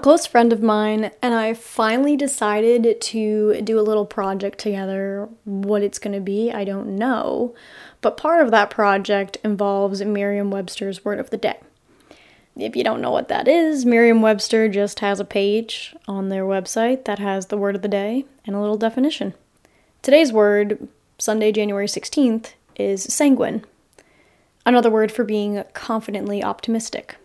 close friend of mine and I finally decided to do a little project together. What it's going to be, I don't know. But part of that project involves Merriam Webster's Word of the Day. If you don't know what that is, Merriam Webster just has a page on their website that has the word of the day and a little definition. Today's word, Sunday, January 16th, is sanguine, another word for being confidently optimistic.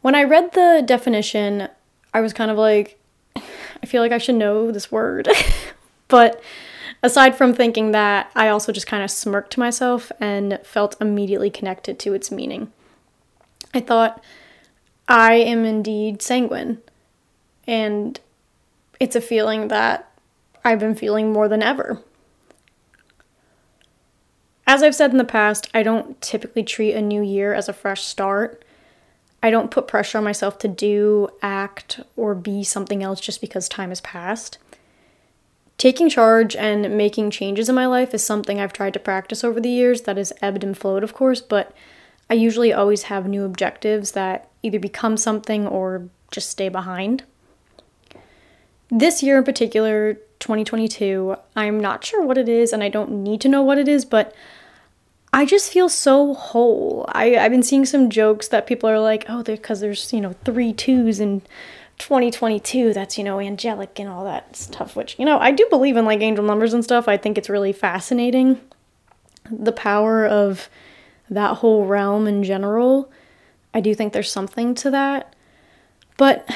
When I read the definition, I was kind of like, I feel like I should know this word. but aside from thinking that, I also just kind of smirked to myself and felt immediately connected to its meaning. I thought, I am indeed sanguine. And it's a feeling that I've been feeling more than ever. As I've said in the past, I don't typically treat a new year as a fresh start. I don't put pressure on myself to do, act, or be something else just because time has passed. Taking charge and making changes in my life is something I've tried to practice over the years that has ebbed and flowed, of course, but I usually always have new objectives that either become something or just stay behind. This year in particular, 2022, I'm not sure what it is and I don't need to know what it is, but I just feel so whole. I, I've been seeing some jokes that people are like, oh, because there's, you know, three twos in 2022, that's, you know, angelic and all that stuff, which, you know, I do believe in like angel numbers and stuff. I think it's really fascinating. The power of that whole realm in general. I do think there's something to that. But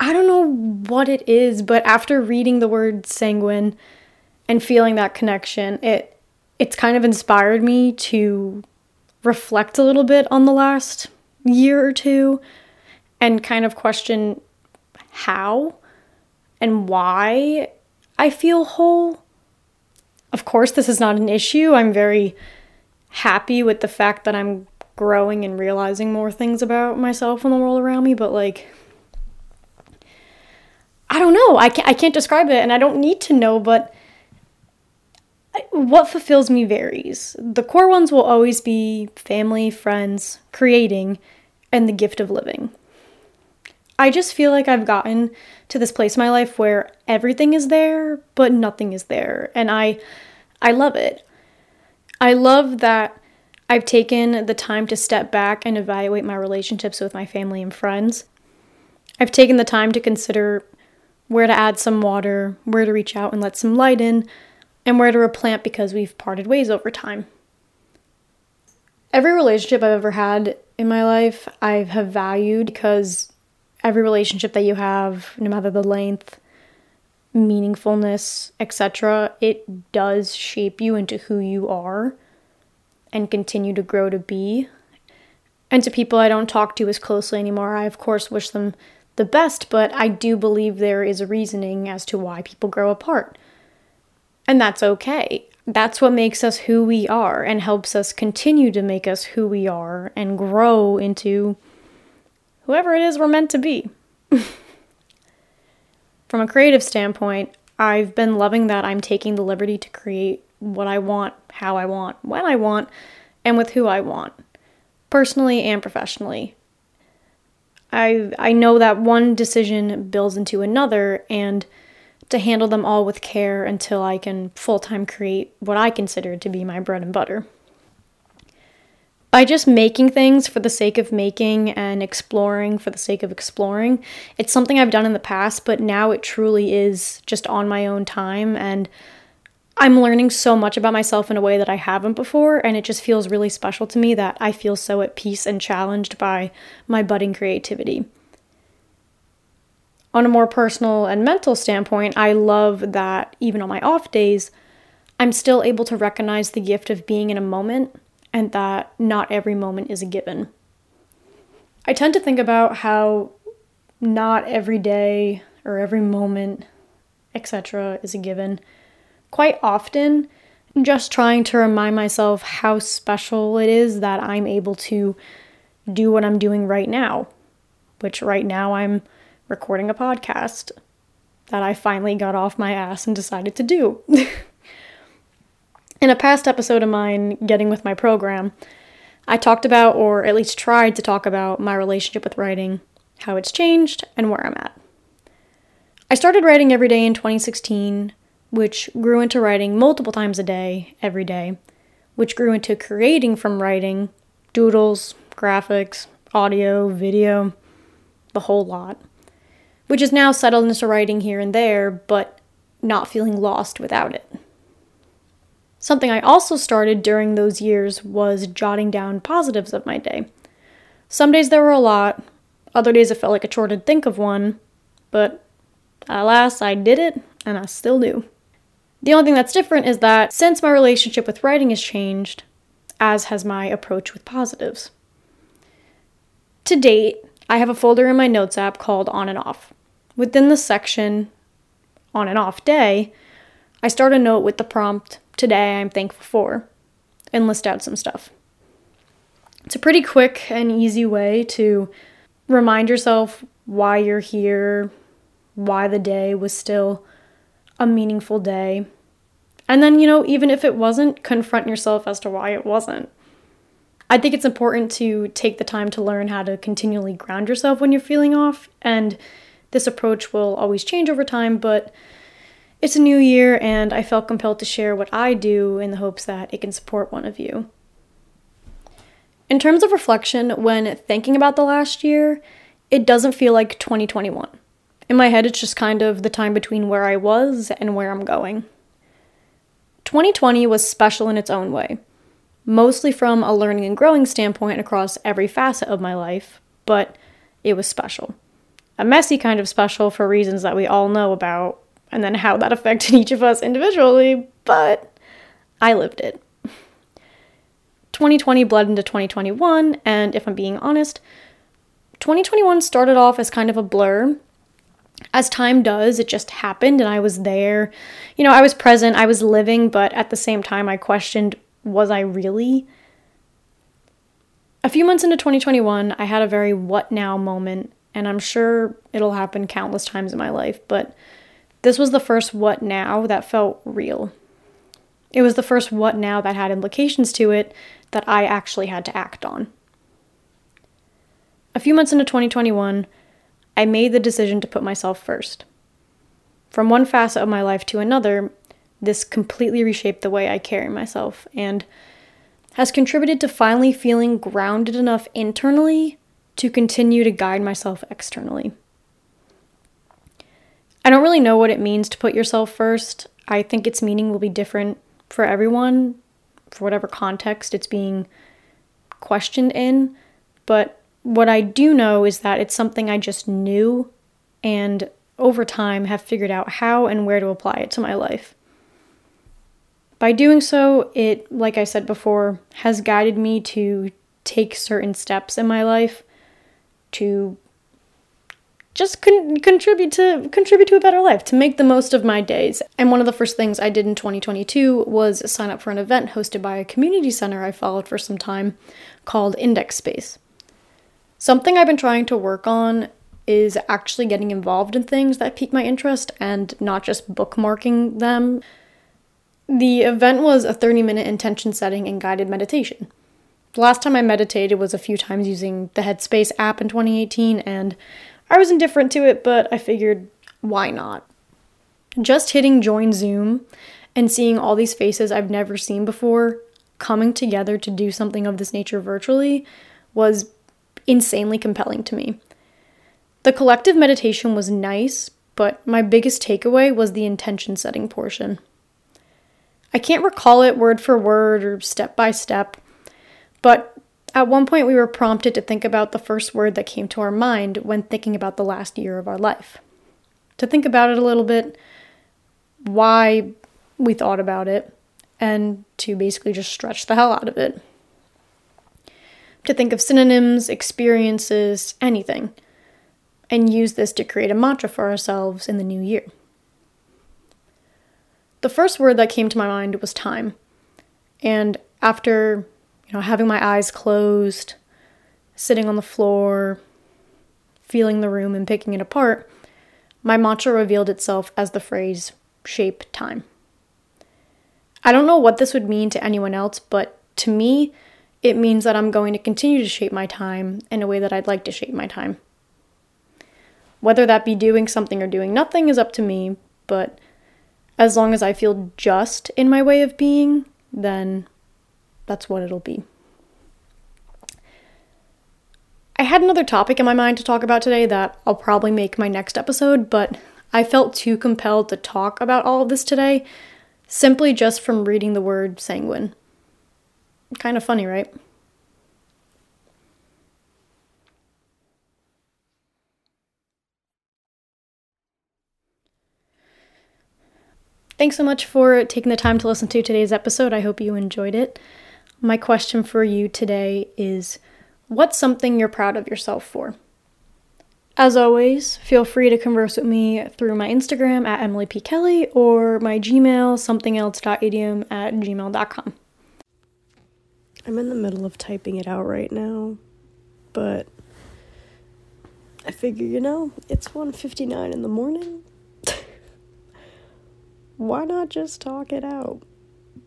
I don't know what it is, but after reading the word sanguine and feeling that connection, it it's kind of inspired me to reflect a little bit on the last year or two and kind of question how and why I feel whole. Of course, this is not an issue. I'm very happy with the fact that I'm growing and realizing more things about myself and the world around me, but like, I don't know. I can't, I can't describe it and I don't need to know, but what fulfills me varies. The core ones will always be family, friends, creating, and the gift of living. I just feel like I've gotten to this place in my life where everything is there, but nothing is there, and I I love it. I love that I've taken the time to step back and evaluate my relationships with my family and friends. I've taken the time to consider where to add some water, where to reach out and let some light in, and where to replant because we've parted ways over time. Every relationship I've ever had in my life, I have valued because every relationship that you have, no matter the length, meaningfulness, etc., it does shape you into who you are and continue to grow to be. And to people I don't talk to as closely anymore, I of course wish them the best, but I do believe there is a reasoning as to why people grow apart. And that's okay. That's what makes us who we are and helps us continue to make us who we are and grow into whoever it is we're meant to be. From a creative standpoint, I've been loving that I'm taking the liberty to create what I want, how I want, when I want, and with who I want, personally and professionally. I I know that one decision builds into another and to handle them all with care until I can full time create what I consider to be my bread and butter. By just making things for the sake of making and exploring for the sake of exploring, it's something I've done in the past, but now it truly is just on my own time. And I'm learning so much about myself in a way that I haven't before. And it just feels really special to me that I feel so at peace and challenged by my budding creativity on a more personal and mental standpoint, I love that even on my off days, I'm still able to recognize the gift of being in a moment and that not every moment is a given. I tend to think about how not every day or every moment, etc., is a given. Quite often, just trying to remind myself how special it is that I'm able to do what I'm doing right now, which right now I'm recording a podcast that I finally got off my ass and decided to do. In a past episode of mine, Getting with My Program, I talked about, or at least tried to talk about, my relationship with writing how it's changed, and where I'm at. I started writing every day in 2016, which grew into writing multiple times a day, every day, which grew into creating from writing doodles, graphics, audio, video, the whole lot, which is now settled into writing here and there, but not feeling lost without it. Something I also started during those years was jotting down positives of my day. Some days there were a lot, other days it felt like a chore to think of one, but alas, I did it, and I still do. The only thing that's different is that since my relationship with writing has changed, as has my approach with positives. To date, I have a folder in my notes app called On and Off. Within the section On and Off Day, I start a note with the prompt, Today I'm thankful for, and list out some stuff. It's a pretty quick and easy way to remind yourself why you're here, why the day was still a meaningful day. And then, you know, even if it wasn't, confront yourself as to why it wasn't. I think it's important to take the time to learn how to continually ground yourself when you're feeling off, and this approach will always change over time, but it's a new year, and I felt compelled to share what I do in the hopes that it can support one of you. In terms of reflection, when thinking about the last year, it doesn't feel like 2021. In my head, it's just kind of the time between where I was and where I'm going. 2020 was special in its own way mostly from a learning and growing standpoint across every facet of my life, but it was special. A messy kind of special for reasons that we all know about, and then how that affected each of us individually, but I lived it. 2020 bled into 2021, and if I'm being honest, 2021 started off as kind of a blur. As time does, it just happened, and I was there. You know, I was present, I was living, but at the same time, I questioned was I really? A few months into 2021, I had a very what now moment, and I'm sure it'll happen countless times in my life, but this was the first what now that felt real. It was the first what now that had implications to it that I actually had to act on. A few months into 2021, I made the decision to put myself first. From one facet of my life to another, this completely reshaped the way I carry myself and has contributed to finally feeling grounded enough internally to continue to guide myself externally. I don't really know what it means to put yourself first. I think its meaning will be different for everyone, for whatever context it's being questioned in. But what I do know is that it's something I just knew and over time have figured out how and where to apply it to my life. By doing so, it, like I said before, has guided me to take certain steps in my life to just con- contribute to contribute to a better life to make the most of my days. And one of the first things i did in 2022 was sign up for an event hosted by a community center i followed for some time called index space. Something i've been trying to work on is actually getting involved in things that pique my interest and not just bookmarking them. The event was a 30 minute intention setting and guided meditation. The last time I meditated was a few times using the Headspace app in 2018, and I was indifferent to it, but I figured, why not? Just hitting join Zoom and seeing all these faces I've never seen before coming together to do something of this nature virtually was insanely compelling to me. The collective meditation was nice, but my biggest takeaway was the intention setting portion. I can't recall it word for word or step by step, but at one point we were prompted to think about the first word that came to our mind when thinking about the last year of our life. To think about it a little bit, why we thought about it, and to basically just stretch the hell out of it. To think of synonyms, experiences, anything, and use this to create a mantra for ourselves in the new year. The first word that came to my mind was time. And after, know, having my eyes closed, sitting on the floor, feeling the room and picking it apart, my mantra revealed itself as the phrase shape time. I don't know what this would mean to anyone else, but to me, it means that I'm going to continue to shape my time in a way that I'd like to shape my time. Whether that be doing something or doing nothing is up to me, but as long as I feel just in my way of being, then that's what it'll be. I had another topic in my mind to talk about today that I'll probably make my next episode, but I felt too compelled to talk about all of this today simply just from reading the word sanguine. Kind of funny, right? Thanks so much for taking the time to listen to today's episode. I hope you enjoyed it. My question for you today is What's something you're proud of yourself for? As always, feel free to converse with me through my Instagram at Emily P. Kelly or my Gmail, somethingelse.idiom at gmail.com. I'm in the middle of typing it out right now, but I figure, you know, it's 1.59 in the morning why not just talk it out?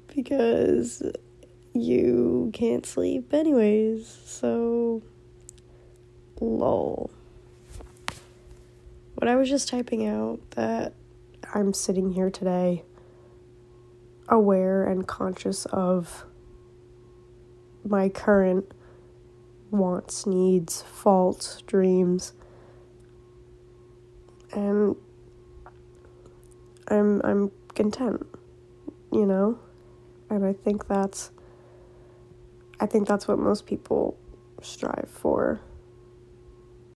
Because you can't sleep anyways, so lol. But I was just typing out that I'm sitting here today aware and conscious of my current wants, needs, faults, dreams. And I'm I'm content, you know? And I think that's I think that's what most people strive for